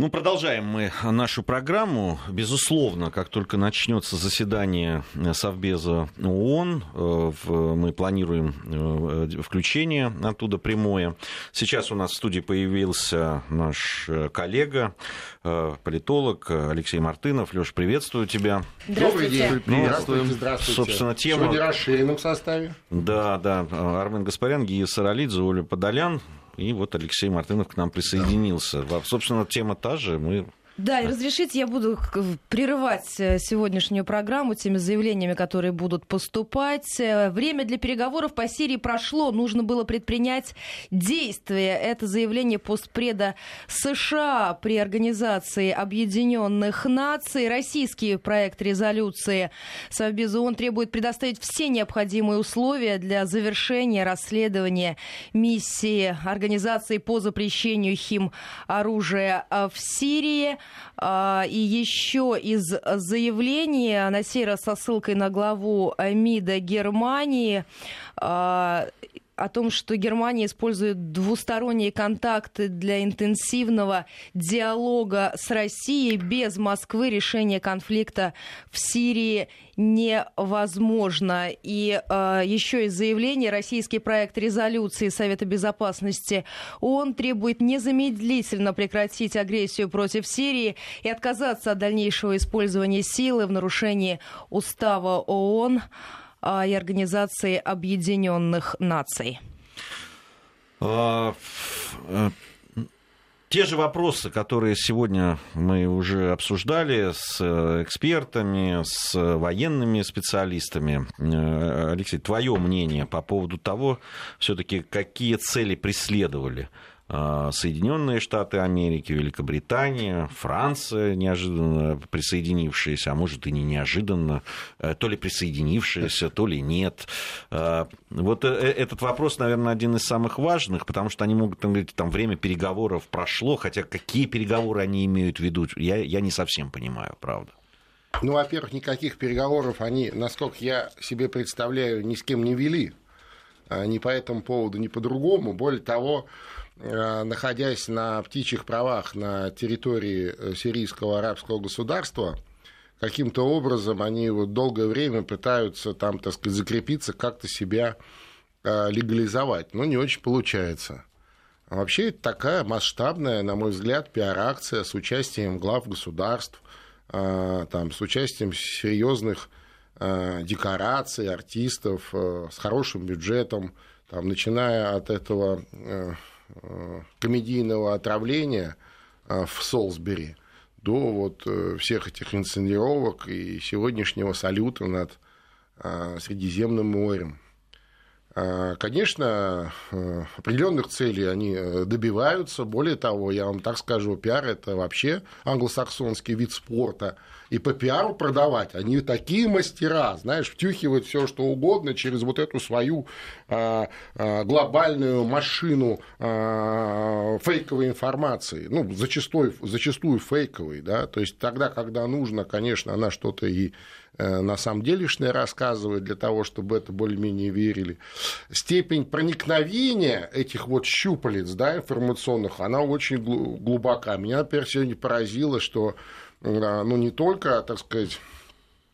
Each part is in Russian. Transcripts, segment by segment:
Ну, продолжаем мы нашу программу. Безусловно, как только начнется заседание Совбеза ООН, э, мы планируем э, включение оттуда прямое. Сейчас у нас в студии появился наш э, коллега, политолог Алексей Мартынов. Леш, приветствую тебя. Добрый день. Ну, здравствуйте, здравствуйте. Собственно, тема... Сегодня расширенном составе. Да, да. Армен Гаспарян, Гия Саралидзе, Оля Подолян. И вот Алексей Мартынов к нам присоединился. Да. Собственно, тема та же. Мы да, и разрешите, я буду прерывать э, сегодняшнюю программу теми заявлениями, которые будут поступать. Э, время для переговоров по Сирии прошло, нужно было предпринять действия. Это заявление постпреда США при Организации Объединенных Наций. Российский проект резолюции Совбеза ООН требует предоставить все необходимые условия для завершения расследования миссии Организации по запрещению хим оружия в Сирии. А, и еще из заявления, на сей раз со ссылкой на главу МИДа Германии, а, о том, что Германия использует двусторонние контакты для интенсивного диалога с Россией. Без Москвы решение конфликта в Сирии невозможно. И э, еще из заявления российский проект резолюции Совета Безопасности ООН требует незамедлительно прекратить агрессию против Сирии и отказаться от дальнейшего использования силы в нарушении устава ООН. А, и Организации Объединенных Наций? А, э, те же вопросы, которые сегодня мы уже обсуждали с э, экспертами, с военными специалистами. Э, Алексей, твое мнение по поводу того, все-таки какие цели преследовали Соединенные Штаты Америки, Великобритания, Франция, неожиданно присоединившаяся, а может и не неожиданно, э, то ли присоединившаяся, то ли нет. А, вот э, э, этот вопрос, наверное, один из самых важных, потому что они могут там, говорить, там время переговоров прошло, хотя какие переговоры они имеют в виду, я, я не совсем понимаю, правда. Ну, во-первых, никаких переговоров они, насколько я себе представляю, ни с кем не вели. А, ни по этому поводу, ни по другому. Более того, находясь на птичьих правах на территории э, сирийского арабского государства, каким-то образом они вот долгое время пытаются там, так сказать, закрепиться, как-то себя э, легализовать, но не очень получается. Вообще это такая масштабная, на мой взгляд, пиар-акция с участием глав государств, там, с участием серьезных декораций, артистов, с хорошим бюджетом, там, начиная от этого Э, комедийного отравления э, в Солсбери до вот э, всех этих инсценировок и сегодняшнего салюта над Средиземным морем. Конечно, определенных целей они добиваются. Более того, я вам так скажу, пиар это вообще англосаксонский вид спорта – и по пиару продавать. Они такие мастера, знаешь, втюхивают все, что угодно через вот эту свою а, а, глобальную машину а, фейковой информации. Ну, зачастую, зачастую фейковой, да, то есть тогда, когда нужно, конечно, она что-то и э, на самом делешное рассказывает для того, чтобы это более-менее верили. Степень проникновения этих вот щупалец да, информационных, она очень глубока. Меня, например, сегодня поразило, что ну, не только, так сказать,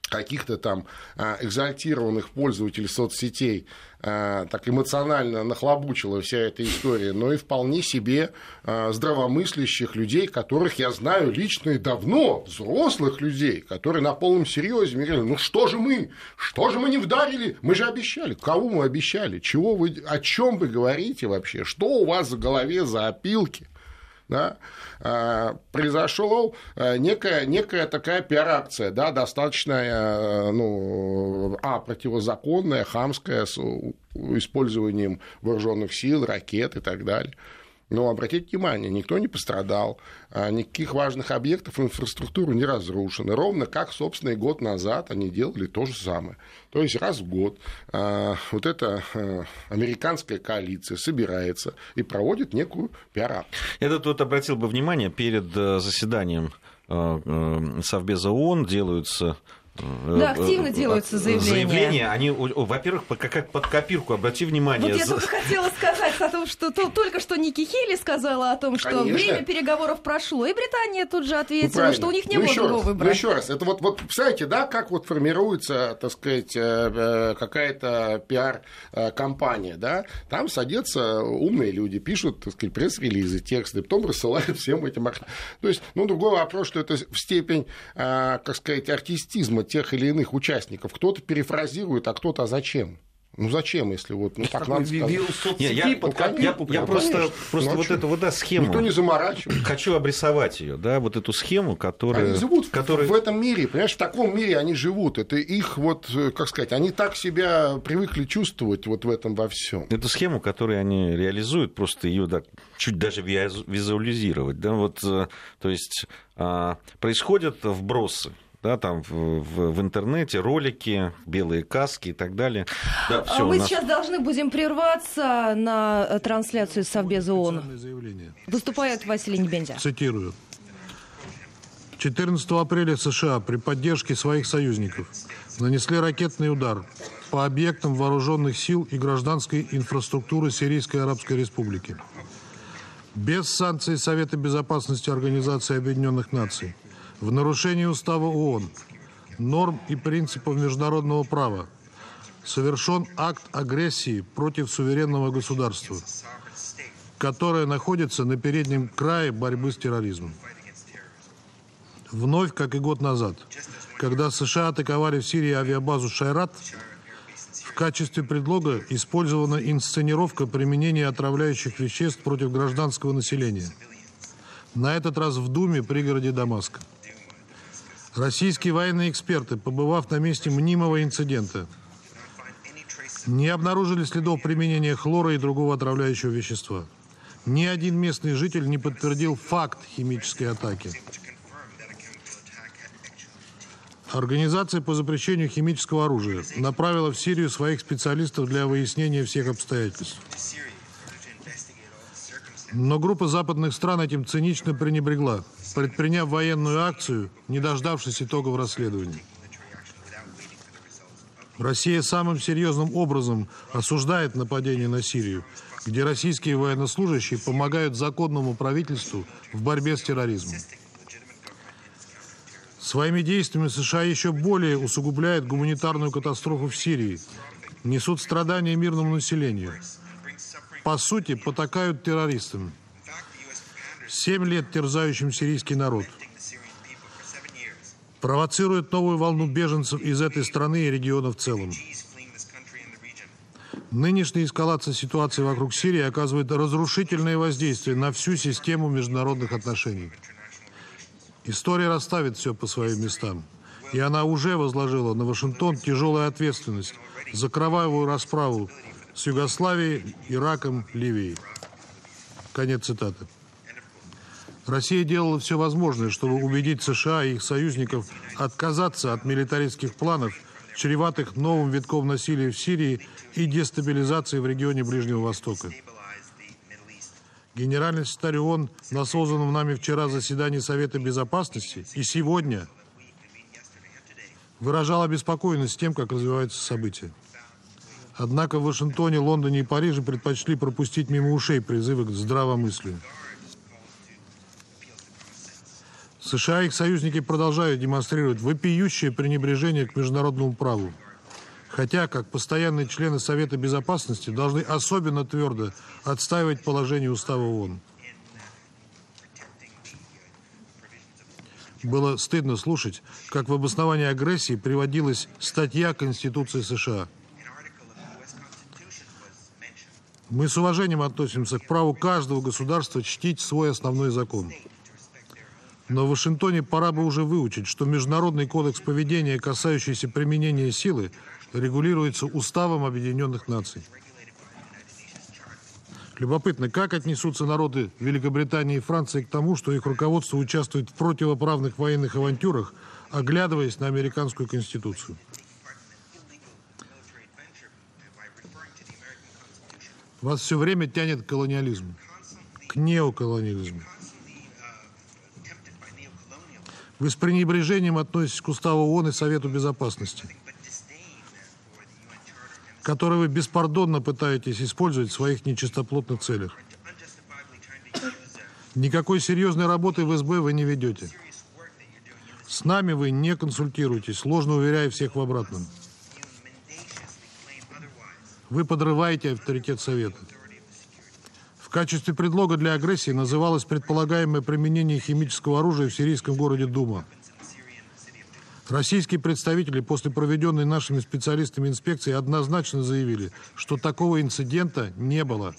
каких-то там а, экзальтированных пользователей соцсетей а, так эмоционально нахлобучила вся эта история, но и вполне себе а, здравомыслящих людей, которых я знаю лично и давно, взрослых людей, которые на полном серьезе говорили, ну что же мы, что же мы не вдарили, мы же обещали, кого мы обещали, чего вы, о чем вы говорите вообще, что у вас в голове за опилки? Да, а, произошел а, некая, некая такая пиар-акция, да, достаточно, а, ну, а, противозаконная, хамская, с использованием вооруженных сил, ракет и так далее. Но обратите внимание, никто не пострадал, а никаких важных объектов инфраструктуры не разрушены. Ровно как, собственно, и год назад они делали то же самое. То есть раз в год а, вот эта а, американская коалиция собирается и проводит некую пиар Я тут вот обратил бы внимание, перед э, заседанием э, э, Совбеза ООН делаются да, активно делаются заявления. Заявления, они, во-первых, как под копирку, обрати внимание. Вот я только хотела сказать о том, что только что Ники Хилли сказала о том, что Конечно. время переговоров прошло, и Британия тут же ответила, ну, что у них не ну, было другого выбора. Ну, еще раз, это вот, вот, представляете, да, как вот формируется, так сказать, э, э, какая-то пиар-компания, да, там садятся умные люди, пишут, так сказать, пресс-релизы, тексты, потом рассылают всем этим. То есть, ну, другой вопрос, что это в степень, как сказать, артистизма тех или иных участников. Кто-то перефразирует, а кто-то а зачем? Ну зачем, если вот ну, так надо сказать? Не, я, я, я, я просто, просто ну, вот эту вот да, схему. Никто не заморачивает. Хочу обрисовать ее, да, вот эту схему, которая. Они живут которая... в этом мире, понимаешь, в таком мире они живут. Это их вот, как сказать, они так себя привыкли чувствовать вот в этом во всем. Эту схему, которую они реализуют, просто ее да, чуть даже визуализировать, да, вот, э, то есть а, происходят вбросы да, там в, в, в интернете ролики, белые каски и так далее. Да, всё, Мы нас... сейчас должны будем прерваться на э, трансляцию Совбеза ООН. Выступает Василий Небензя. Цитирую. 14 апреля США при поддержке своих союзников нанесли ракетный удар по объектам вооруженных сил и гражданской инфраструктуры Сирийской Арабской Республики. Без санкций Совета Безопасности Организации Объединенных Наций – в нарушении Устава ООН, норм и принципов международного права совершен акт агрессии против суверенного государства, которое находится на переднем крае борьбы с терроризмом. Вновь, как и год назад, когда США атаковали в Сирии авиабазу «Шайрат», в качестве предлога использована инсценировка применения отравляющих веществ против гражданского населения. На этот раз в Думе, пригороде Дамаска. Российские военные эксперты, побывав на месте мнимого инцидента, не обнаружили следов применения хлора и другого отравляющего вещества. Ни один местный житель не подтвердил факт химической атаки. Организация по запрещению химического оружия направила в Сирию своих специалистов для выяснения всех обстоятельств. Но группа западных стран этим цинично пренебрегла, предприняв военную акцию, не дождавшись итогов расследования. Россия самым серьезным образом осуждает нападение на Сирию, где российские военнослужащие помогают законному правительству в борьбе с терроризмом. Своими действиями США еще более усугубляют гуманитарную катастрофу в Сирии, несут страдания мирному населению – по сути, потакают террористам. Семь лет терзающим сирийский народ. Провоцируют новую волну беженцев из этой страны и региона в целом. Нынешняя эскалация ситуации вокруг Сирии оказывает разрушительное воздействие на всю систему международных отношений. История расставит все по своим местам. И она уже возложила на Вашингтон тяжелую ответственность за кровавую расправу с Югославией, Ираком, Ливией. Конец цитаты. Россия делала все возможное, чтобы убедить США и их союзников отказаться от милитаристских планов, чреватых новым витком насилия в Сирии и дестабилизации в регионе Ближнего Востока. Генеральный секретарь ООН на созванном нами вчера заседании Совета Безопасности и сегодня выражал обеспокоенность тем, как развиваются события. Однако в Вашингтоне, Лондоне и Париже предпочли пропустить мимо ушей призывы к здравомыслию. США и их союзники продолжают демонстрировать вопиющее пренебрежение к международному праву. Хотя, как постоянные члены Совета Безопасности, должны особенно твердо отстаивать положение Устава ООН. Было стыдно слушать, как в обосновании агрессии приводилась статья Конституции США – Мы с уважением относимся к праву каждого государства чтить свой основной закон. Но в Вашингтоне пора бы уже выучить, что Международный кодекс поведения, касающийся применения силы, регулируется Уставом Объединенных Наций. Любопытно, как отнесутся народы Великобритании и Франции к тому, что их руководство участвует в противоправных военных авантюрах, оглядываясь на американскую конституцию. Вас все время тянет к колониализму, к неоколониализму. Вы с пренебрежением относитесь к Уставу ООН и Совету Безопасности, который вы беспардонно пытаетесь использовать в своих нечистоплотных целях. Никакой серьезной работы в СБ вы не ведете. С нами вы не консультируетесь, ложно уверяя всех в обратном. Вы подрываете авторитет Совета. В качестве предлога для агрессии называлось предполагаемое применение химического оружия в сирийском городе Дума. Российские представители после проведенной нашими специалистами инспекции однозначно заявили, что такого инцидента не было.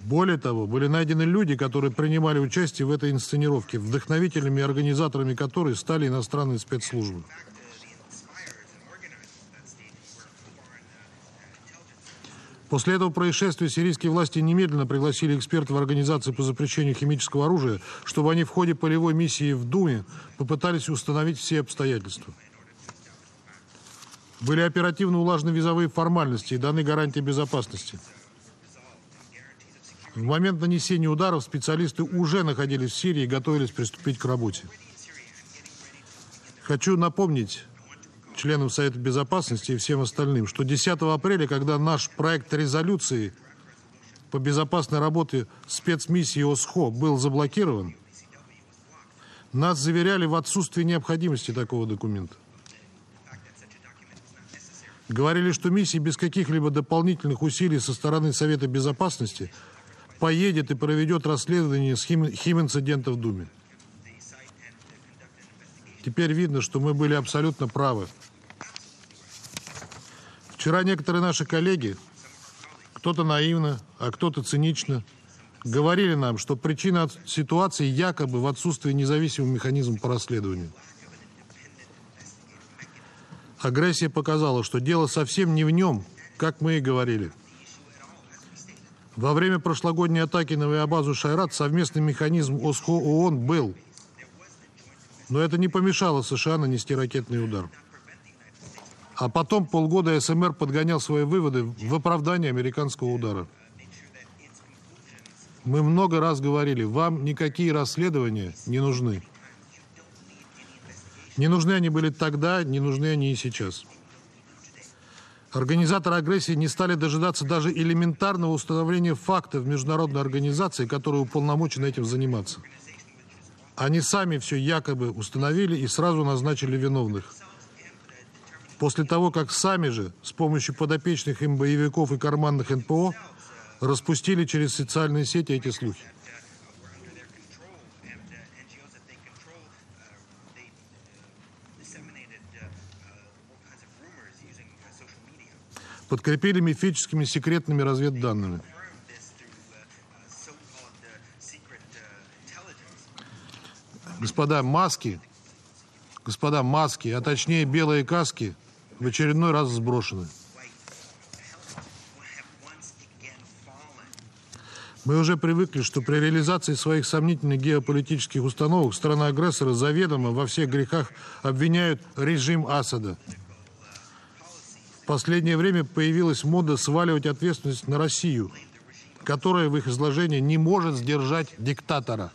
Более того, были найдены люди, которые принимали участие в этой инсценировке, вдохновителями и организаторами которой стали иностранные спецслужбы. После этого происшествия сирийские власти немедленно пригласили экспертов Организации по запрещению химического оружия, чтобы они в ходе полевой миссии в Думе попытались установить все обстоятельства. Были оперативно улажены визовые формальности и даны гарантии безопасности. В момент нанесения ударов специалисты уже находились в Сирии и готовились приступить к работе. Хочу напомнить членам Совета Безопасности и всем остальным, что 10 апреля, когда наш проект резолюции по безопасной работе спецмиссии ОСХО был заблокирован, нас заверяли в отсутствии необходимости такого документа. Говорили, что миссия без каких-либо дополнительных усилий со стороны Совета Безопасности поедет и проведет расследование хим, хим-инцидента в Думе. Теперь видно, что мы были абсолютно правы. Вчера некоторые наши коллеги, кто-то наивно, а кто-то цинично, говорили нам, что причина ситуации якобы в отсутствии независимого механизма по расследованию. Агрессия показала, что дело совсем не в нем, как мы и говорили. Во время прошлогодней атаки на авиабазу «Шайрат» совместный механизм ОСХО-ООН был. Но это не помешало США нанести ракетный удар. А потом полгода СМР подгонял свои выводы в оправдание американского удара. Мы много раз говорили, вам никакие расследования не нужны. Не нужны они были тогда, не нужны они и сейчас. Организаторы агрессии не стали дожидаться даже элементарного установления фактов международной организации, которая уполномочена этим заниматься. Они сами все якобы установили и сразу назначили виновных – после того, как сами же с помощью подопечных им боевиков и карманных НПО распустили через социальные сети эти слухи. Подкрепили мифическими секретными разведданными. Господа, маски, господа, маски, а точнее белые каски – в очередной раз сброшены. Мы уже привыкли, что при реализации своих сомнительных геополитических установок страны-агрессора заведомо во всех грехах обвиняют режим Асада. В последнее время появилась мода сваливать ответственность на Россию, которая в их изложении не может сдержать диктатора.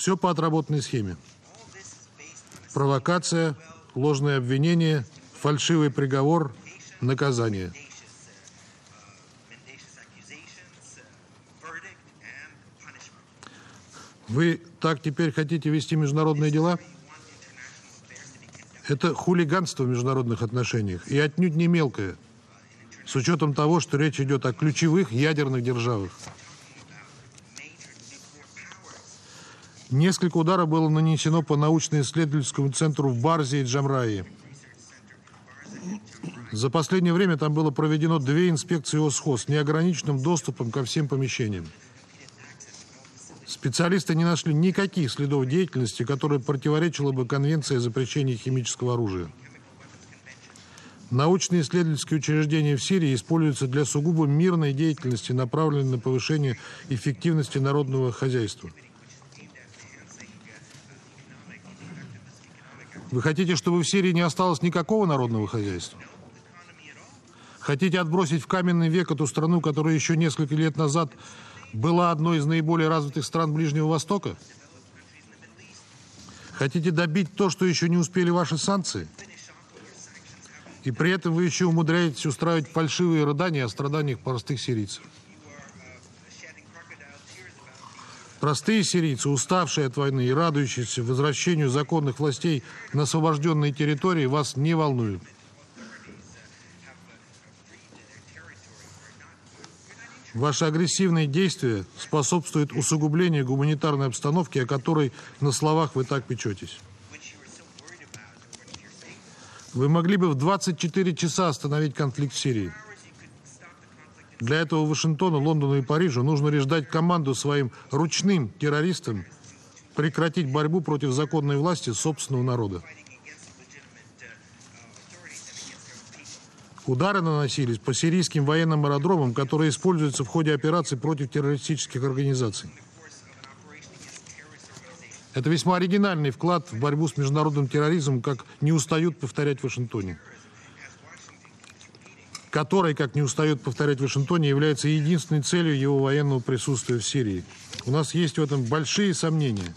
Все по отработанной схеме. Провокация, ложное обвинение, фальшивый приговор, наказание. Вы так теперь хотите вести международные дела? Это хулиганство в международных отношениях, и отнюдь не мелкое, с учетом того, что речь идет о ключевых ядерных державах. Несколько ударов было нанесено по научно-исследовательскому центру в Барзе и Джамраи. За последнее время там было проведено две инспекции ОСХО с неограниченным доступом ко всем помещениям. Специалисты не нашли никаких следов деятельности, которая противоречила бы Конвенции о запрещении химического оружия. Научные исследовательские учреждения в Сирии используются для сугубо мирной деятельности, направленной на повышение эффективности народного хозяйства – Вы хотите, чтобы в Сирии не осталось никакого народного хозяйства? Хотите отбросить в каменный век эту страну, которая еще несколько лет назад была одной из наиболее развитых стран Ближнего Востока? Хотите добить то, что еще не успели ваши санкции? И при этом вы еще умудряетесь устраивать фальшивые рыдания о страданиях простых сирийцев. Простые сирийцы, уставшие от войны и радующиеся возвращению законных властей на освобожденные территории, вас не волнуют. Ваши агрессивные действия способствуют усугублению гуманитарной обстановки, о которой на словах вы так печетесь. Вы могли бы в 24 часа остановить конфликт в Сирии. Для этого Вашингтону, Лондону и Парижу нужно лишь дать команду своим ручным террористам прекратить борьбу против законной власти собственного народа. Удары наносились по сирийским военным аэродромам, которые используются в ходе операций против террористических организаций. Это весьма оригинальный вклад в борьбу с международным терроризмом, как не устают повторять в Вашингтоне. Который, как не устает повторять в Вашингтоне, является единственной целью его военного присутствия в Сирии. У нас есть в этом большие сомнения.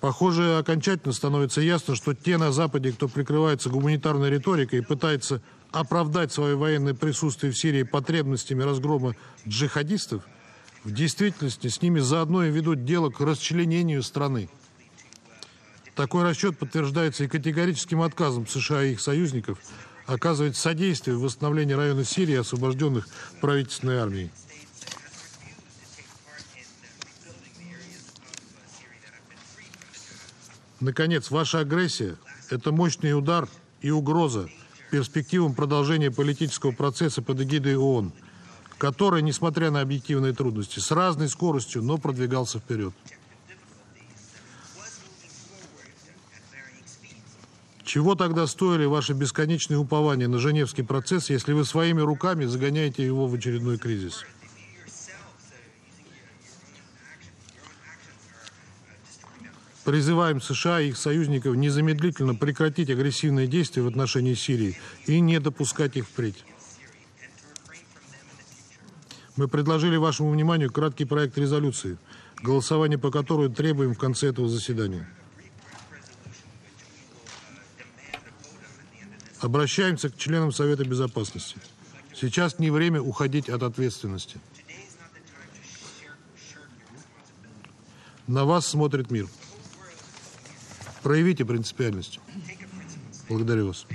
Похоже, окончательно становится ясно, что те на Западе, кто прикрывается гуманитарной риторикой и пытается оправдать свое военное присутствие в Сирии потребностями разгрома джихадистов – в действительности с ними заодно и ведут дело к расчленению страны. Такой расчет подтверждается и категорическим отказом США и их союзников оказывать содействие в восстановлении района Сирии, освобожденных правительственной армией. Наконец, ваша агрессия – это мощный удар и угроза перспективам продолжения политического процесса под эгидой ООН – который, несмотря на объективные трудности, с разной скоростью, но продвигался вперед. Чего тогда стоили ваши бесконечные упования на Женевский процесс, если вы своими руками загоняете его в очередной кризис? Призываем США и их союзников незамедлительно прекратить агрессивные действия в отношении Сирии и не допускать их впредь. Мы предложили вашему вниманию краткий проект резолюции, голосование по которой требуем в конце этого заседания. Обращаемся к членам Совета Безопасности. Сейчас не время уходить от ответственности. На вас смотрит мир. Проявите принципиальность. Благодарю вас.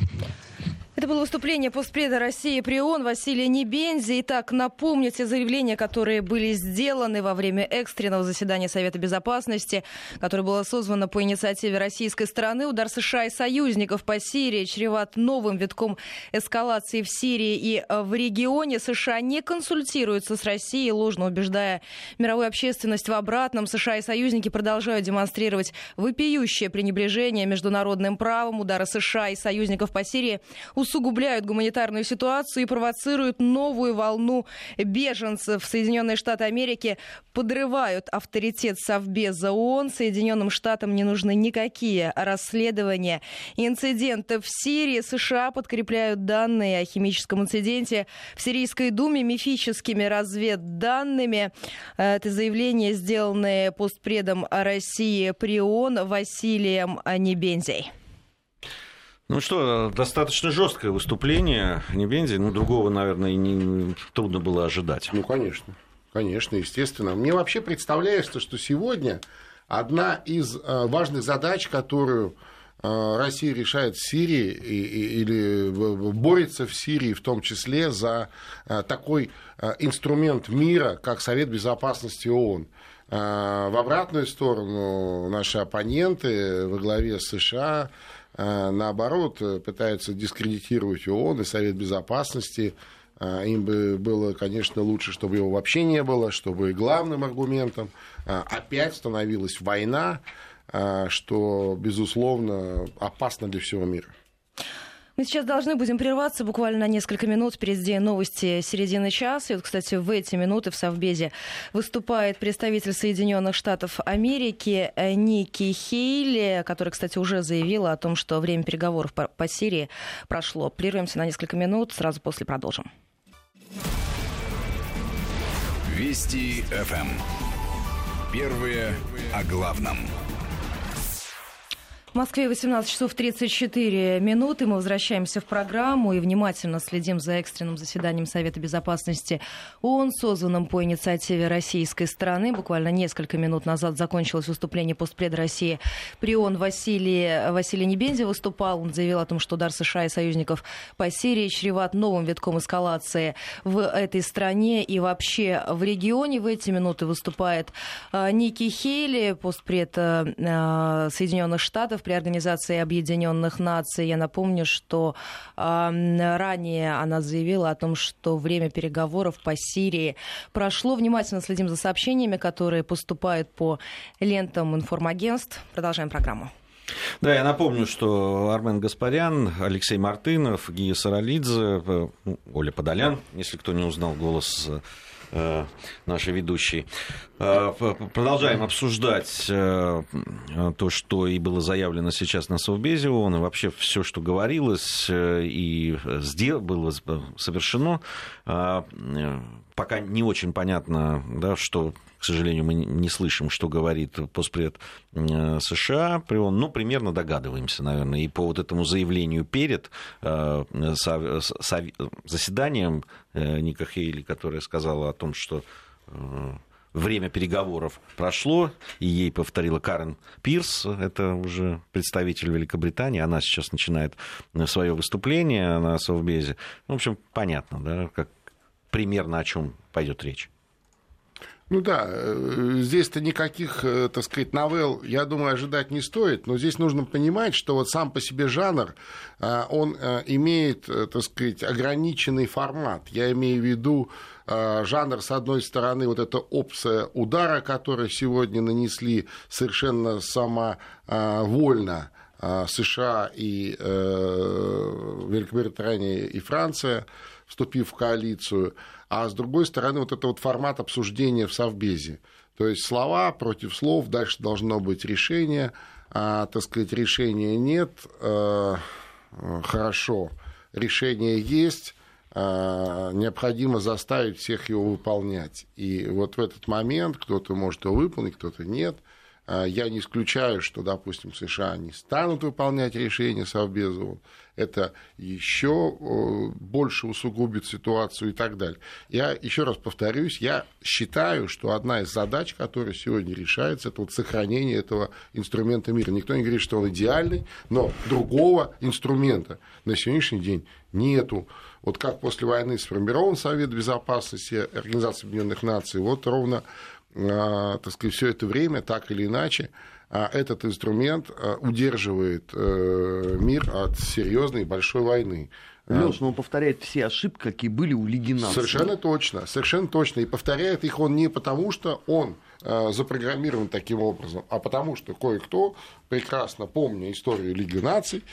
Это было выступление постпреда России при ООН Василия Небензи. Итак, напомню те заявления, которые были сделаны во время экстренного заседания Совета Безопасности, которое было созвано по инициативе российской стороны. Удар США и союзников по Сирии чреват новым витком эскалации в Сирии и в регионе. США не консультируются с Россией, ложно убеждая мировую общественность в обратном. США и союзники продолжают демонстрировать вопиющее пренебрежение международным правом. Удары США и союзников по Сирии усугубляют гуманитарную ситуацию и провоцируют новую волну беженцев. Соединенные Штаты Америки подрывают авторитет Совбеза ООН. Соединенным Штатам не нужны никакие расследования инцидентов в Сирии. США подкрепляют данные о химическом инциденте в Сирийской Думе мифическими разведданными. Это заявление, сделанное постпредом России при ООН Василием Небензей. Ну что, достаточно жесткое выступление Небензи, ну другого, наверное, и не трудно было ожидать. Ну, конечно, конечно, естественно. Мне вообще представляется, что сегодня одна из э, важных задач, которую э, Россия решает в Сирии или борется в Сирии в том числе за э, такой инструмент мира, как Совет Безопасности ООН. В обратную сторону наши оппоненты во главе США наоборот, э, пытаются дискредитировать ООН и Совет Безопасности. А, им бы было, конечно, лучше, чтобы его вообще не было, чтобы главным аргументом опять становилась война, что, безусловно, опасно для всего мира. Мы сейчас должны будем прерваться буквально на несколько минут. Впереди новости середины часа. И вот, кстати, в эти минуты в Совбезе выступает представитель Соединенных Штатов Америки э, Ники Хейли, который, кстати, уже заявила о том, что время переговоров по, по Сирии прошло. Прервемся на несколько минут, сразу после продолжим. Вести ФМ. Первые о главном. В Москве 18 часов 34 минуты. Мы возвращаемся в программу и внимательно следим за экстренным заседанием Совета Безопасности ООН, созванным по инициативе российской стороны. Буквально несколько минут назад закончилось выступление постпреда России при ООН Василий, Василий Небензи выступал. Он заявил о том, что удар США и союзников по Сирии чреват новым витком эскалации в этой стране и вообще в регионе. В эти минуты выступает а, Ники Хейли, постпред а, Соединенных Штатов при Организации Объединенных Наций. Я напомню, что э, ранее она заявила о том, что время переговоров по Сирии прошло. Внимательно следим за сообщениями, которые поступают по лентам информагентств. Продолжаем программу. Да, я напомню, что Армен Гаспарян, Алексей Мартынов, Гия Саралидзе, э, Оля Подолян, если кто не узнал голос Э, нашей ведущей. Э, продолжаем обсуждать э, то, что и было заявлено сейчас на Совбезе ООН, и вообще все, что говорилось и было совершено. Пока не очень понятно, да, что к сожалению, мы не слышим, что говорит постпред э, США при он, ну, примерно догадываемся, наверное, и по вот этому заявлению перед э, заседанием э, Ника Хейли, которая сказала о том, что время переговоров прошло, и ей повторила Карен Пирс, это уже представитель Великобритании, она сейчас начинает свое выступление на Совбезе. В общем, понятно, да, как примерно о чем пойдет речь. Ну да, э, здесь-то никаких, э, так сказать, новелл, я думаю, ожидать не стоит, но здесь нужно понимать, что вот сам по себе жанр, э, он имеет, так сказать, ограниченный формат. Я имею в виду жанр, с одной стороны, вот эта опция удара, которую сегодня нанесли совершенно самовольно США и Великобритания и Франция, вступив в коалицию – а с другой стороны вот это вот формат обсуждения в Совбезе. То есть слова против слов, дальше должно быть решение, а, так сказать, решения нет, а, хорошо, решение есть, а, необходимо заставить всех его выполнять. И вот в этот момент кто-то может его выполнить, кто-то нет. А, я не исключаю, что, допустим, США не станут выполнять решение Совбеза это еще больше усугубит ситуацию и так далее. Я еще раз повторюсь, я считаю, что одна из задач, которая сегодня решается, это вот сохранение этого инструмента мира. Никто не говорит, что он идеальный, но другого инструмента на сегодняшний день нету. Вот как после войны сформирован Совет Безопасности Организации Объединенных Наций, вот ровно а, так сказать, все это время, так или иначе, а этот инструмент э, удерживает э, мир от серьезной большой войны. Леш, но он повторяет все ошибки, какие были у Лиги наций. Совершенно точно, совершенно точно. И повторяет их он не потому, что он запрограммирован таким образом, а потому что кое-кто, прекрасно помня историю Лиги наций,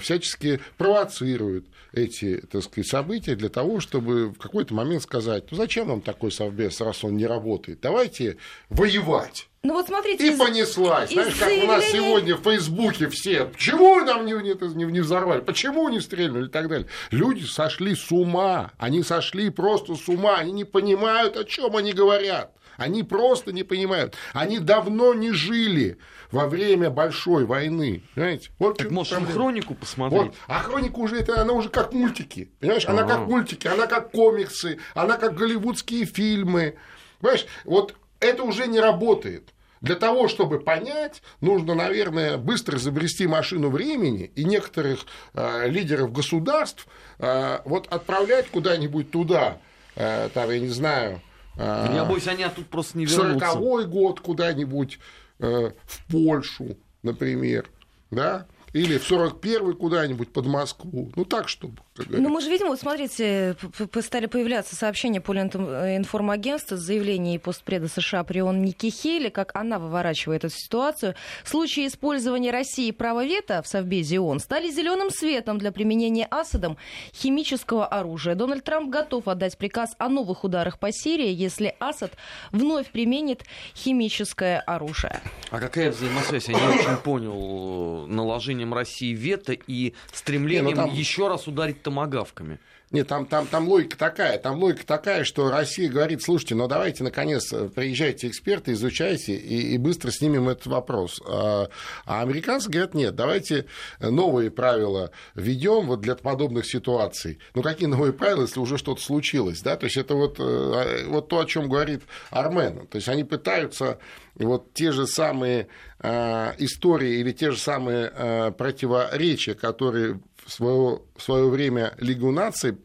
всячески провоцирует эти так сказать, события для того, чтобы в какой-то момент сказать, ну зачем нам такой совбез, раз он не работает, давайте воевать. Ну вот смотрите. И понеслась. Знаешь, как у нас сегодня в Фейсбуке все. Почему нам не, не, не взорвали? Почему не стрельнули и так далее? Люди сошли с ума. Они сошли просто с ума. Они не понимают, о чем они говорят. Они просто не понимают. Они давно не жили во время большой войны. Понимаете? Вот так может проблема. хронику посмотреть? Вот. А хроника уже это она уже как мультики. Понимаешь? Она А-а-а. как мультики, она как комиксы, она как голливудские фильмы. Понимаешь? Вот это уже не работает. Для того, чтобы понять, нужно, наверное, быстро изобрести машину времени и некоторых э, лидеров государств э, вот отправлять куда-нибудь туда, э, там, я не знаю... Я боюсь, они тут просто не вернутся. 40 год куда-нибудь э, в Польшу, например, да, или в 41-й куда-нибудь под Москву, ну так, чтобы Ну, мы же видим, вот смотрите, стали появляться сообщения информагентства с заявлением постпреда США Прион Ники Хейли, как она выворачивает эту ситуацию. Случаи использования России права вето в Совбезе ООН стали зеленым светом для применения Асадом химического оружия. Дональд Трамп готов отдать приказ о новых ударах по Сирии, если Асад вновь применит химическое оружие. А какая взаимосвязь? Я не очень понял. э, Наложением России вето и стремлением Не, ну там- еще раз ударить томогавками. Нет, там, там, там логика такая, там логика такая, что Россия говорит, слушайте, ну давайте, наконец, приезжайте эксперты, изучайте, и, и быстро снимем этот вопрос. А, а американцы говорят, нет, давайте новые правила введем вот для подобных ситуаций. Ну, какие новые правила, если уже что-то случилось, да? То есть, это вот, э, вот то, о чем говорит Армен. То есть, они пытаются вот те же самые э, истории или те же самые э, противоречия, которые в свое, в свое время Лигу наций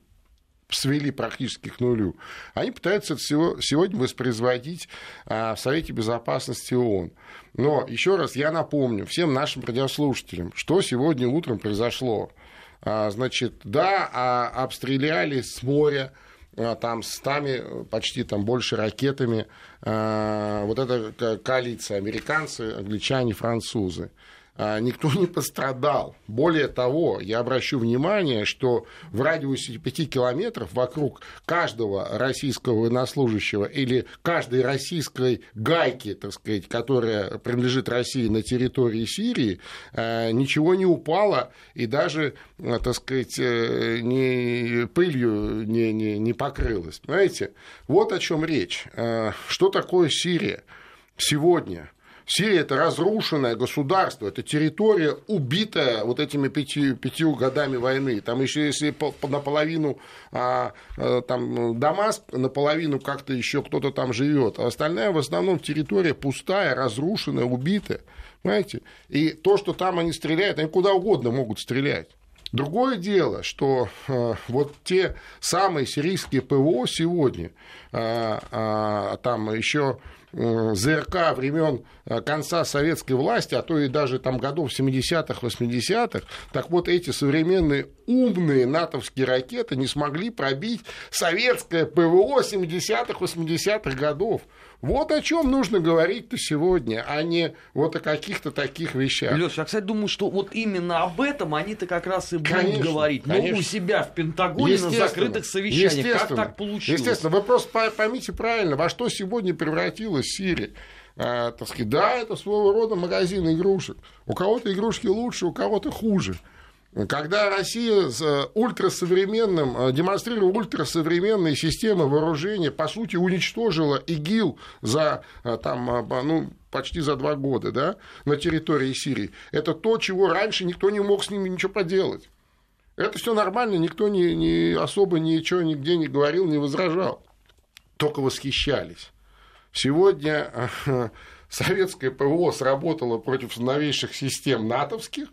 свели практически к нулю, они пытаются это всего, сегодня воспроизводить а, в Совете Безопасности ООН. Но еще раз я напомню всем нашим радиослушателям, что сегодня утром произошло. А, значит, да, а, обстреляли с моря там стами, почти там больше ракетами, вот эта ко- коалиция, американцы, англичане, французы. А, Никто не пострадал. Более того, я обращу внимание, что в радиусе 5 километров вокруг каждого российского военнослужащего или каждой российской гайки, так сказать, которая принадлежит России на территории Сирии, э, ничего не упало и даже, э, так сказать, э, не, пылью не, не, не покрылось. Понимаете? Вот о чем речь. Что такое Сирия сегодня? Сирия – это разрушенное государство, это территория, убитая вот этими пяти, пятью годами войны. Там еще если по- по- наполовину а, а, там, Дамаск, наполовину как-то еще кто-то там живет, а остальная в основном территория пустая, разрушенная, убитая. Понимаете? И то, что там они стреляют, они куда угодно могут стрелять. Другое дело, что э, вот те самые сирийские ПВО сегодня, э, э, там еще ЗРК времен конца советской власти, а то и даже там годов 70-х, 80-х, так вот эти современные умные натовские ракеты не смогли пробить советское ПВО 70-х, 80-х годов. Вот о чем нужно говорить-то сегодня, а не вот о каких-то таких вещах. Леш, я, кстати, думаю, что вот именно об этом они-то как раз и будут Конечно, говорить. Но конечно. у себя в Пентагоне на закрытых совещаниях. Как так получилось? Естественно, вы просто по- поймите правильно, во что сегодня превратилась Сирия. А, так сказать, да, это своего рода магазин игрушек. У кого-то игрушки лучше, у кого-то хуже. Когда Россия с э, ультрасовременным, э, демонстрируя ультрасовременные системы вооружения, по сути, уничтожила ИГИЛ за, э, там, ну, почти за два года да, на территории Сирии, это то, чего раньше никто не мог с ними ничего поделать. Это все нормально, никто не, не особо ничего нигде не говорил, не возражал. Только восхищались. Сегодня советское ПВО сработало против новейших систем натовских.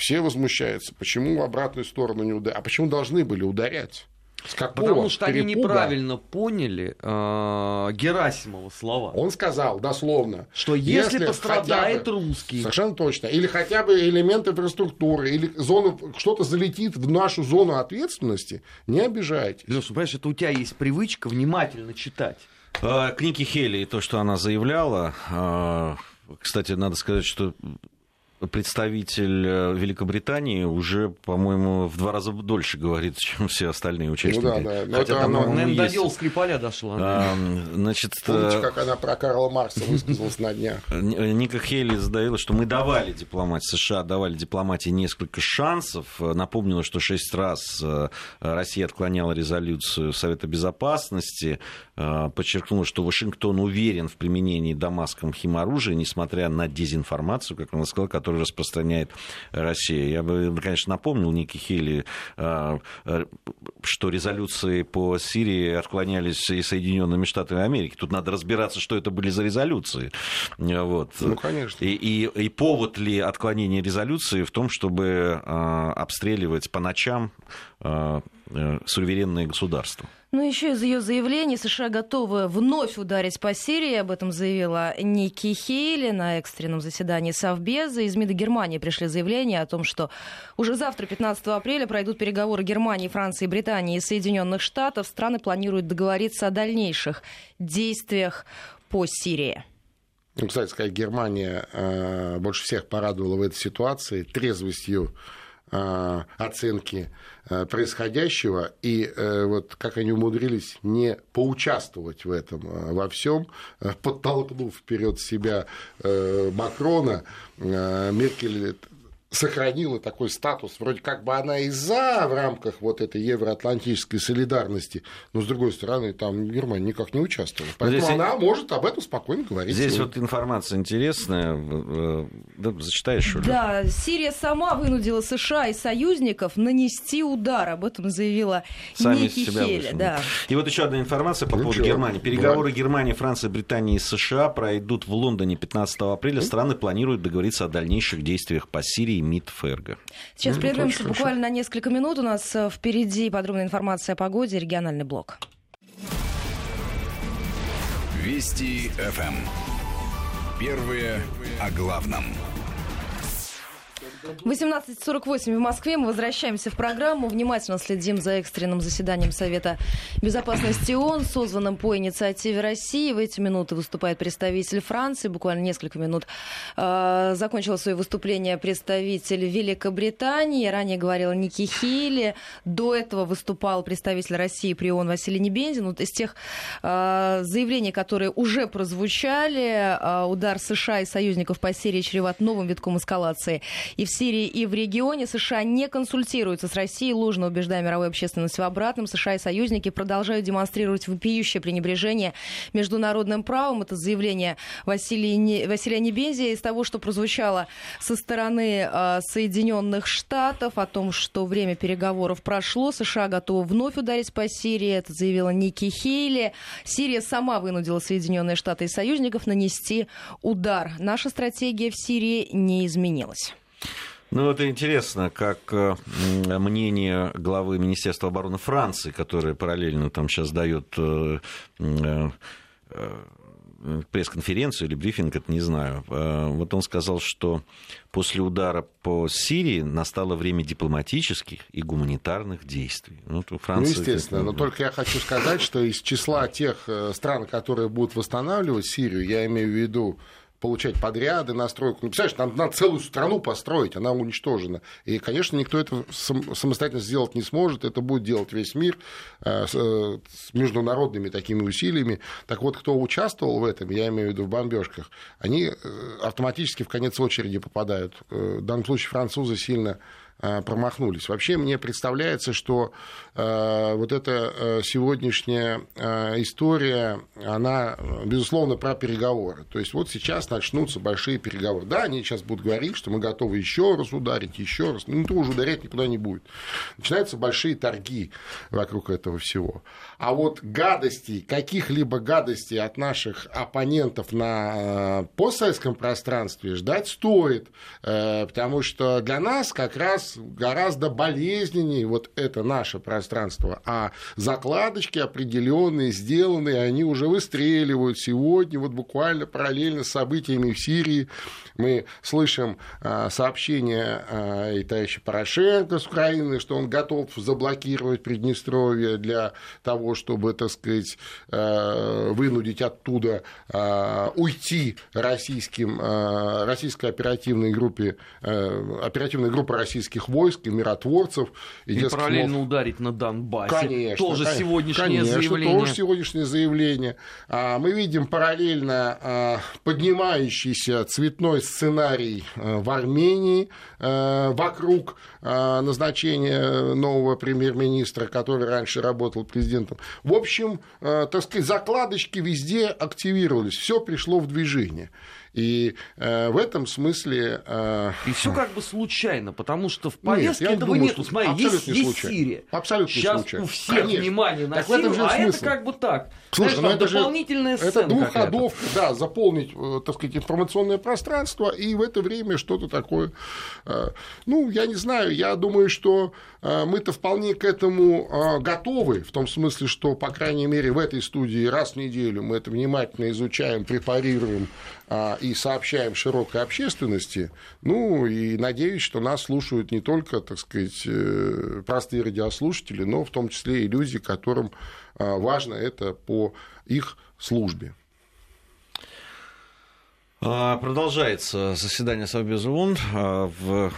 Все возмущаются. Почему в обратную сторону не ударять? А почему должны были ударять? С какого Потому что они перепуга? неправильно поняли э, Герасимова слова. Он сказал дословно, Что если, пострадает хотя бы- русский, Совершенно точно. Или хотя бы элемент инфраструктуры, или зону, что-то залетит в нашу зону ответственности, не обижайтесь. Леш, ну, понимаешь, это у тебя есть привычка внимательно читать. А, К Нике Хейли и то, что она заявляла, а, кстати, надо сказать, что представитель э, Великобритании уже, по-моему, в два раза дольше говорит, чем все остальные участники. Ну да, да. Но Хотя это там, оно- Наверное, до есть. дела Скрипаля дошла. А, Значит, Помните, э, как она про Карла Маркса высказалась на днях? Н- Ника Хейли заявила, что мы давали дипломатии США, давали дипломатии несколько шансов. Напомнила, что шесть раз э, Россия отклоняла резолюцию Совета Безопасности. Э, Подчеркнула, что Вашингтон уверен в применении Дамаском химоружия, несмотря на дезинформацию, как она сказала, которую распространяет Россия. Я бы, конечно, напомнил Ники Хейли, э, э, что резолюции по Сирии отклонялись и Соединенными Штатами Америки. Тут надо разбираться, что это были за резолюции. Вот. Ну, конечно. И, и, и повод ли отклонения резолюции в том, чтобы обстреливать по ночам э, суверенные государства? Ну, еще из ее заявлений США готовы вновь ударить по Сирии. Об этом заявила Ники Хейли на экстренном заседании Совбеза. Из МИДа Германии пришли заявления о том, что уже завтра, 15 апреля, пройдут переговоры Германии, Франции, Британии и Соединенных Штатов. Страны планируют договориться о дальнейших действиях по Сирии. Ну, кстати Германия э, больше всех порадовала в этой ситуации трезвостью оценки э, происходящего. И э, вот как они умудрились не поучаствовать в этом э, во всем, э, подтолкнув вперед себя э, Макрона, э, Меркель сохранила такой статус, вроде как бы она и за в рамках вот этой евроатлантической солидарности, но с другой стороны, там Германия никак не участвовала. Поэтому здесь она может об этом спокойно говорить. Здесь сегодня. вот информация интересная. Э, Да, зачитаешь, что ли? Да, Сирия сама вынудила США и союзников нанести удар. Об этом заявила Сами Ники высунули. Да. И вот еще одна информация по Ну поводу чё, Германии. Переговоры давай. Германии, Франции, Британии и США пройдут в Лондоне 15 апреля. Страны планируют договориться о дальнейших действиях по Сирии МИД Ферго. Сейчас Ну, прервемся буквально на несколько минут. У нас э, впереди подробная информация о погоде, региональный блок. Вести ФМ. Первые о главном. 18.48 в Москве. Мы возвращаемся в программу. Внимательно следим за экстренным заседанием Совета Безопасности ООН, созванным по инициативе России. В эти минуты выступает представитель Франции. Буквально несколько минут э, закончил свое выступление представитель Великобритании. Ранее говорила Ники Хейли. До этого выступал представитель России при ООН Василий Небензин. Вот из тех э, заявлений, которые уже прозвучали, э, удар США и союзников по Сирии чреват новым витком эскалации и в Сирии, и в регионе. США не консультируются с Россией, ложно убеждая мировую общественность в обратном. США и союзники продолжают демонстрировать вопиющее пренебрежение международным правом. Это заявление Василия, Василия Небензия из того, что прозвучало со стороны э, Соединенных Штатов о том, что время переговоров прошло. США готовы вновь ударить по Сирии. Это заявила Ники Хейли. Сирия сама вынудила Соединенные Штаты и союзников нанести удар. Наша стратегия в Сирии не изменилась. Ну, это интересно, как э, мнение главы Министерства обороны Франции, которое параллельно там сейчас дает э, э, пресс-конференцию или брифинг, это не знаю. Вот он сказал, что после удара по Сирии настало время дипломатических и гуманитарных действий. Ну, вот у Ну, естественно, но только я хочу сказать, что из числа тех стран, которые будут восстанавливать Сирию, я имею в виду получать подряды, настройку. Ну, представляешь, нам надо целую страну построить, она уничтожена. И, конечно, никто это сам- самостоятельно сделать не сможет, это будет делать весь мир э, с, э, с международными такими усилиями. Так вот, кто участвовал в этом, я имею в виду в бомбежках, они э, автоматически в конец очереди попадают. Э, В данном случае французы сильно промахнулись. Вообще мне представляется, что э, вот эта э, сегодняшняя э, история, она, э, безусловно, про переговоры. То есть вот сейчас начнутся большие переговоры. Да, они сейчас будут говорить, что мы готовы еще раз ударить, еще раз. Ну, никто уже ударять никуда не будет. Начинаются большие торги вокруг этого всего. А вот гадостей, каких-либо гадостей от наших оппонентов на э, постсоветском пространстве ждать стоит, э, потому что для нас как раз гораздо болезненнее вот это наше пространство, а закладочки определенные, сделанные, они уже выстреливают. Сегодня, вот буквально параллельно с событиями в Сирии мы слышим э, сообщение э, и товарища Порошенко с Украины, что он готов заблокировать Приднестровье для того, чтобы, так сказать, э, вынудить оттуда уйти российским, российской оперативной группе, оперативной группы российских войск и миротворцев. И, дескать, параллельно мол, ударить на Донбассе. Конечно. Тоже конечно, сегодняшнее конечно, заявление. тоже сегодняшнее заявление. А, Мы видим параллельно а, поднимающийся цветной сценарий а, в Армении вокруг назначения нового премьер-министра, который раньше работал президентом. В общем, так сказать, закладочки везде активировались, все пришло в движение. И э, в этом смысле... Э... И все как бы случайно, потому что в повестке нет, этого думаю, нету. Смотри, есть, не есть Сирия. Абсолютно Сейчас случайно. у всех Конечно. внимание на Так Сирию, же а смысл. это как бы так. Слушай, Знаешь, ну это же дополнительная это сцена какая-то. двухходовка, да, заполнить, э, так сказать, информационное пространство и в это время что-то такое. э, Ну, я не знаю, я думаю, что э, мы-то вполне к этому э, готовы, в том смысле, что, по крайней мере, в этой студии раз в неделю мы это внимательно изучаем, препарируем а, и сообщаем широкой общественности. Ну, и надеюсь, что нас слушают не только, так сказать, э, простые радиослушатели, но в том числе и люди, которым а, важно это по их службе. А, Продолжается заседание Совбеза ООН а, в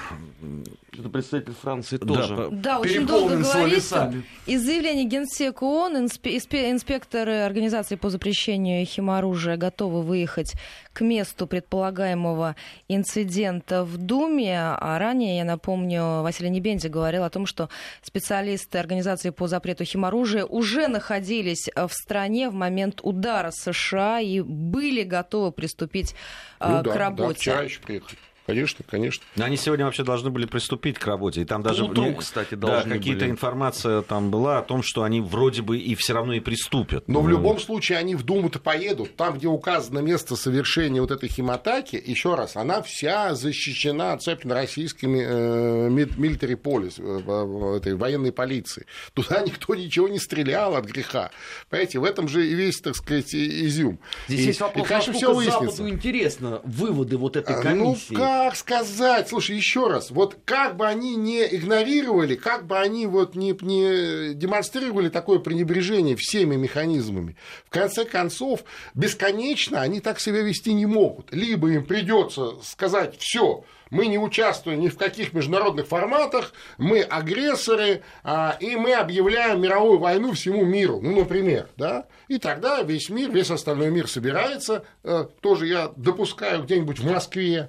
Это представитель Франции Да, тоже. Да, очень долго словесами. Из заявления Генсека ООН инспе- инспе- инспекторы Организации по запрещению химоружия готовы выехать к месту предполагаемого инцидента в Думе. А ранее, я напомню, Василий Небензи говорил о том, что специалисты Организации по запрету химоружия уже находились э, в стране в момент удара США и были готовы приступить Ну к да, да, работе. вчера еще приехали. Конечно, конечно. Но Они сегодня вообще должны были приступить к работе. И там даже Утром, не- кстати, да, должны какие-то были. информация там была о том, что они вроде бы и все равно и приступят. Но в Ну, любом случае они в Думу-то поедут. Там, где указано место совершения вот этой химатаки, еще раз, она вся защищена цепно российскими э, милитари полис, э, в- этой военной полиции. Туда никто ничего не стрелял от греха. Понимаете, в этом же и весь, так сказать, и- изюм. Здесь И- есть и, вопрос, конечно, насколько все выяснится. Западу интересно выводы вот этой А, Ну, комиссии. Как сказать? Слушай, еще раз. Вот как бы они не игнорировали, как бы они вот не, не демонстрировали такое пренебрежение всеми механизмами, в конце концов, бесконечно они так себя вести не могут. Либо им придется сказать, все, мы не участвуем ни в каких международных форматах, мы агрессоры, а, и мы объявляем мировую войну всему миру, ну, например, да, и тогда весь мир, весь остальной мир собирается, э, тоже я допускаю где-нибудь в Москве,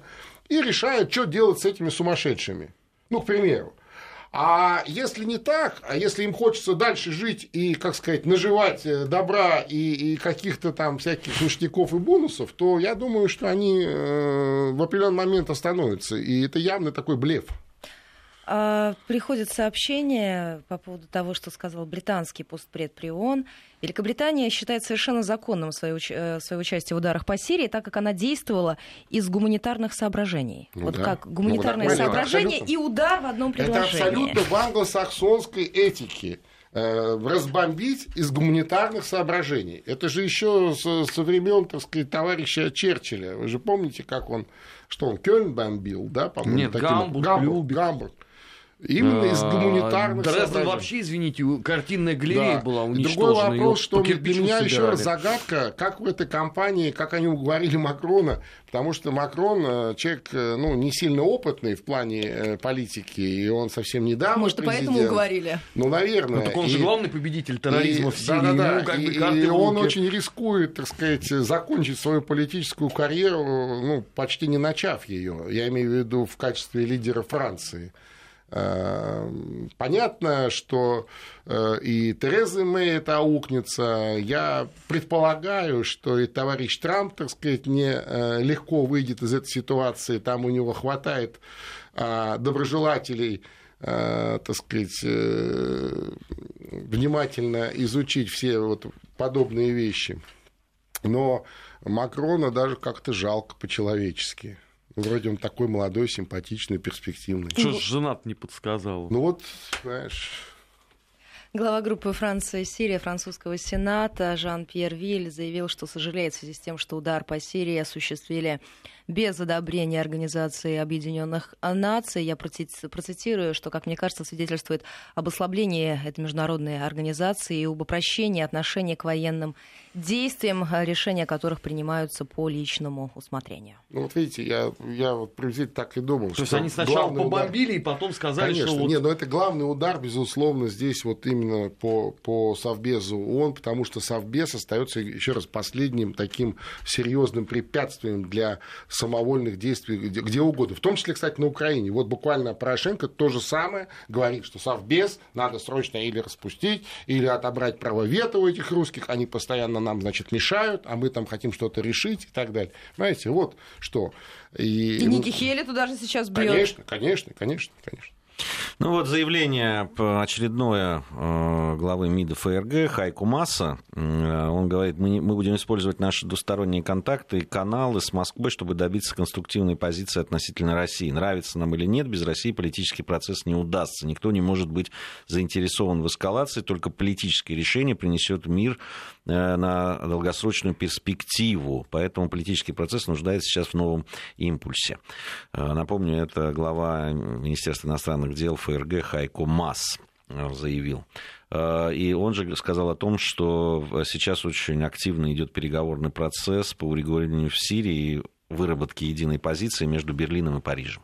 и решает, что делать с этими сумасшедшими. Ну, к примеру. А если не так, а если им хочется дальше жить и, как сказать, наживать э, добра и, и каких-то там всяких ништяков и бонусов, то я думаю, что они э, в определенный момент остановятся. И это явно такой блеф. А, Приходит сообщение по поводу того, что сказал британский постпред при ООН. Великобритания считает совершенно законным свое, уч- э, свое участие в ударах по Сирии, так как она действовала из гуманитарных соображений. Ну вот да. как Ну гуманитарное да, соображение абсолютно. и удар в одном Это предложении. абсолютно в англосаксонской этике э, разбомбить из гуманитарных соображений. Это же еще со, со времен, так сказать, товарища Черчилля. Вы же помните, как он, что он Кёльн бомбил, да, по-моему? Нет, таким- Гамбург, Гамбург. Гамбург. Именно из А, гуманитарных Дрезден вообще, извините, у- картинная галерея Да. была уничтожена. Другой вопрос, что для меня еще раз собирали. загадка, как в этой компании, как они уговорили Макрона, потому что Макрон э, человек э, ну, не сильно опытный в плане э, политики, и он совсем недавно Может, и поэтому президент. уговорили. Ну, наверное. Ну, так он же И- главный победитель терроризма и- в Сирии. Да-да-да. Ну, как бы и, карты и он очень рискует, так сказать, закончить свою политическую карьеру, ну, почти не начав ее. Я имею в виду в качестве лидера Франции. Э, Понятно, что э, и Тереза Мэй это аукнется. Я предполагаю, что и товарищ Трамп, так сказать, не э, легко выйдет из этой ситуации. Там у него хватает а, доброжелателей э, так сказать, внимательно изучить все вот подобные вещи. Но Макрона даже как-то жалко по-человечески. Вроде он такой молодой, симпатичный, перспективный. Что ж женат не подсказал? Ну вот, знаешь, Глава группы Франция и Сирия французского сената Жан-Пьер Виль заявил, что сожалеет в связи с тем, что удар по Сирии осуществили без одобрения Организации Объединенных Наций. Я проци- процитирую, что, как мне кажется, свидетельствует об ослаблении этой международной организации и об упрощении отношений к военным действиям, решения которых принимаются по личному усмотрению. ну вот видите, я, я вот приблизительно так и думал. То есть что они сначала главный удар- побомбили и потом сказали, Конечно, что вот нет, но это главный удар, безусловно, здесь вот именно именно по, по Совбезу ООН, потому что Совбез остается, еще раз, последним таким серьезным препятствием для самовольных действий где, где угодно, в том числе, кстати, на Украине. Вот буквально Порошенко то же самое говорит, что Совбез надо срочно или распустить, или отобрать право вето у этих русских, они постоянно нам, значит, мешают, а мы там хотим что-то решить и так далее. Понимаете, вот что. И, и Ники Хели туда же сейчас бьет. Конечно, конечно, конечно, конечно. Ну вот заявление очередное э, главы МИДа ФРГ Хайку Масса. Он говорит, мы, будем использовать наши двусторонние контакты и каналы с Москвой, чтобы добиться конструктивной позиции относительно России. Нравится нам или нет, без России политический процесс не удастся. Никто не может быть заинтересован в эскалации, только политическое решение принесет мир на долгосрочную перспективу. Поэтому политический процесс нуждается сейчас в новом импульсе. Напомню, это глава Министерства иностранных дел ФРГ Хайко Мас э, заявил. Э, и он же сказал о том, что сейчас очень активно идет переговорный процесс по урегулированию в Сирии и выработке единой позиции между Берлином и Парижем.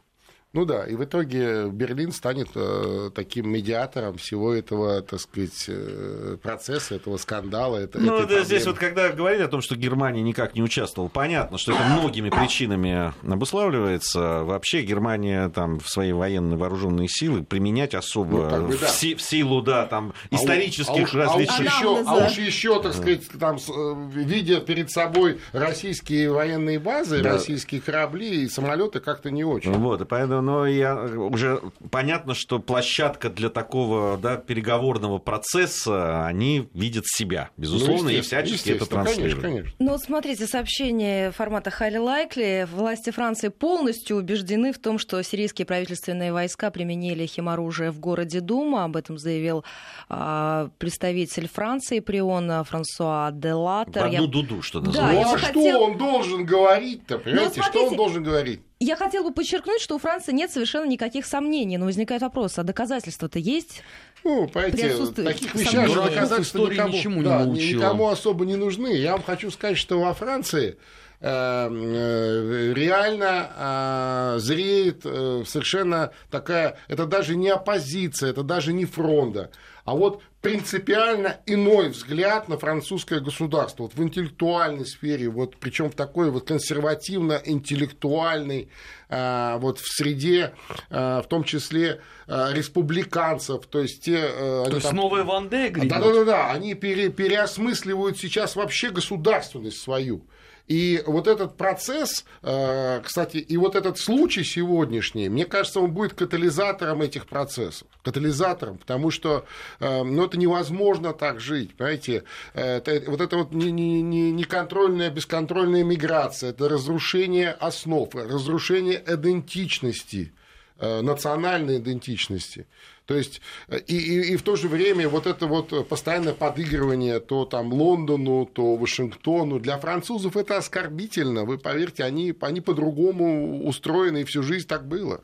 Ну да, и в итоге Берлин станет э, таким медиатором всего этого, так сказать, э, процесса, этого скандала. Это, ну, да, здесь вот когда говорили о том, что Германия никак не участвовала, понятно, что это многими причинами обуславливается. Вообще Германия там в свои военные вооруженные силы применять особо ну, бы, да. в, си, в силу, да, там а исторических а различий. А уж, а уж еще, так сказать, там, э, видя перед собой российские военные базы, да. российские корабли и самолеты как-то не очень. Вот, и поэтому но я, уже понятно, что площадка для такого да, переговорного процесса, они видят себя, безусловно, ну, и всячески это транслируют. Конечно, конечно. Ну, вот смотрите, сообщение формата Highly Likely. Власти Франции полностью убеждены в том, что сирийские правительственные войска применили химоружие в городе Дума. Об этом заявил а, представитель Франции при ООН Франсуа Делатер. Одну я... дуду, что называется. Да, ну, а хотел... что он должен говорить-то, ну, понимаете? Ну, смотрите, что он должен говорить? Я хотела бы подчеркнуть, что у Франции нет совершенно никаких сомнений, но возникает вопрос, а доказательства-то есть? Ну, понимаете, таких вещах доказательства никому, ничему да, не никому особо не нужны. Я вам хочу сказать, что во Франции э, э, реально э, зреет совершенно такая, это даже не оппозиция, это даже не фронта, а вот принципиально иной взгляд на французское государство, вот в интеллектуальной сфере, вот, причем в такой вот консервативно-интеллектуальной, а, вот в среде, а, в том числе а, республиканцев, то есть те... То есть там, новая Ван Да-да-да, они пере, переосмысливают сейчас вообще государственность свою. И вот этот процесс, э, кстати, и вот этот случай сегодняшний, мне кажется, он будет катализатором этих процессов. Катализатором, потому что э, ну, это невозможно так жить, понимаете. Это, вот это вот неконтрольная, бесконтрольная миграция, это разрушение основ, разрушение идентичности, э, национальной идентичности. То есть и, и, и в то же время вот это вот постоянное подыгрывание то там Лондону, то Вашингтону, для французов это оскорбительно. Вы поверьте, они, они по-другому устроены, и всю жизнь так было.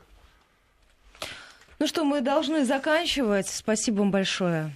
Ну что, мы должны заканчивать. Спасибо вам большое.